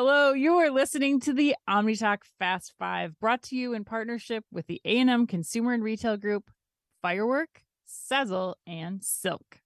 Hello, you are listening to the OmniTalk Fast Five, brought to you in partnership with the A&M Consumer and Retail Group, Firework, Sezzle, and Silk.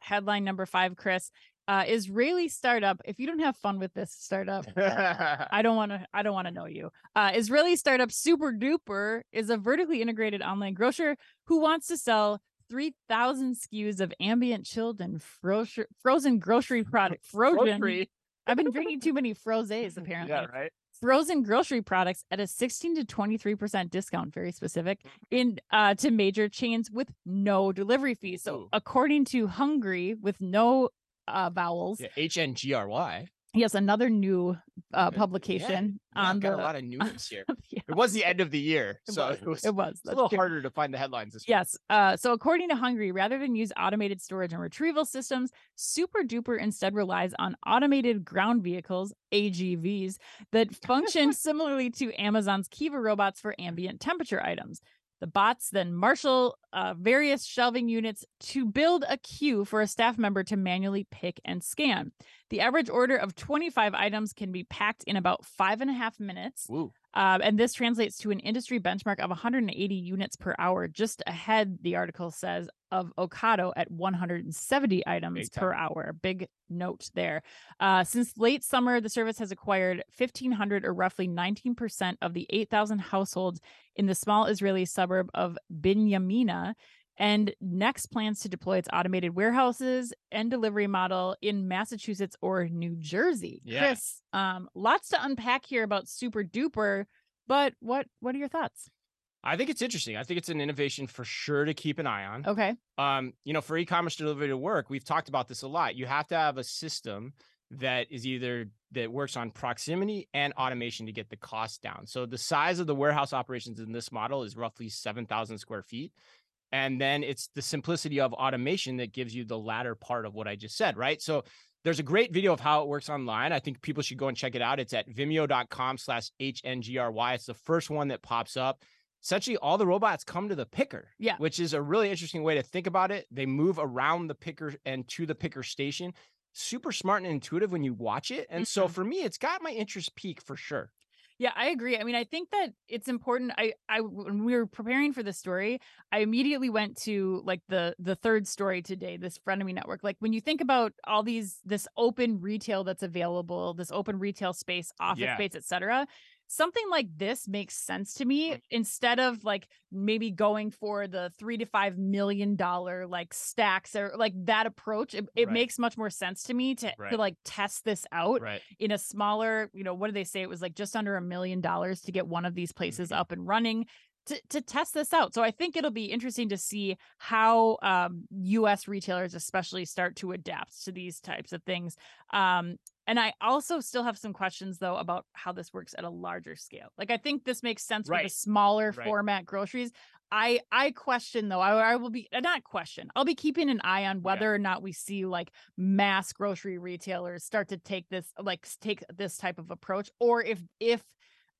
Headline number five, Chris. Uh, Israeli startup. If you don't have fun with this startup, I don't want to. I don't want to know you. Uh, Israeli startup Super Duper is a vertically integrated online grocer who wants to sell 3,000 SKUs of ambient, chilled, and frozen frozen grocery product. Frozen. I've been drinking too many frozes apparently. Yeah, right. Frozen grocery products at a 16 to 23% discount, very specific, in uh to major chains with no delivery fees. So Ooh. according to Hungry with no uh vowels. Yeah, H N G R Y. Yes, another new uh publication Yeah, on got the a lot of news here. Yeah, It was the end of the year, it so was. it was, it was. a little true. harder to find the headlines this. Yes. Uh, so according to Hungry, rather than use automated storage and retrieval systems, Super Duper instead relies on automated ground vehicles, AGVs, that function similarly to Amazon's Kiva robots for ambient temperature items. The bots then marshal uh, various shelving units to build a queue for a staff member to manually pick and scan. The average order of 25 items can be packed in about five and a half minutes. Woo. Um, and this translates to an industry benchmark of 180 units per hour, just ahead, the article says, of Ocado at 170 items per hour. Big note there. Uh, since late summer, the service has acquired 1,500 or roughly 19% of the 8,000 households in the small Israeli suburb of Binyamina. And next plans to deploy its automated warehouses and delivery model in Massachusetts or New Jersey. Yeah. Chris, um, lots to unpack here about Super Duper, but what what are your thoughts? I think it's interesting. I think it's an innovation for sure to keep an eye on. Okay. Um, you know, for e-commerce delivery to work, we've talked about this a lot. You have to have a system that is either that works on proximity and automation to get the cost down. So the size of the warehouse operations in this model is roughly 7,000 square feet. And then it's the simplicity of automation that gives you the latter part of what I just said, right? So there's a great video of how it works online. I think people should go and check it out. It's at vimeo.com slash HNGRY. It's the first one that pops up. Essentially, all the robots come to the picker, Yeah. which is a really interesting way to think about it. They move around the picker and to the picker station. Super smart and intuitive when you watch it. And so Mhm. for me, it's got my interest peak for sure. Yeah, I agree. I mean, I think that it's important. I, I, when we were preparing for this story, I immediately went to like the the third story today, this frenemy network. Like when you think about all these this open retail that's available, this open retail space, office Yeah. space, etc. Something like this makes sense to me Mm. instead of like maybe going for the three to five million dollar like stacks or like that approach. It, it Right. makes much more sense to me to, to like test this out Right. in a smaller, you know, what do they say? It was like just under a million dollars to get one of these places Mhm. up and running to, to test this out. So I think it'll be interesting to see how um, US retailers especially start to adapt to these types of things. Um, and I also still have some questions though about how this works at a larger scale. Like I think this makes sense with Right. the smaller Right. format groceries. I I question though. I, I will be uh, not question. I'll be keeping an eye on whether or not we see like mass grocery retailers start to take this like take this type of approach, or if if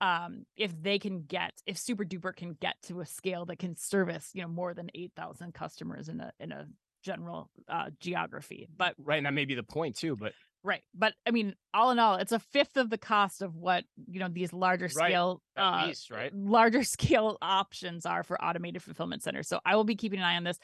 um if they can get if super duper can get to a scale that can service you know more than 8000 customers in a in a general uh geography but Right. And that may be the point too, but right but i mean all in all it's a fifth of the cost of what you know these larger Right, scale at uh least, right? larger scale options are for automated fulfillment centers so i will be keeping an eye on this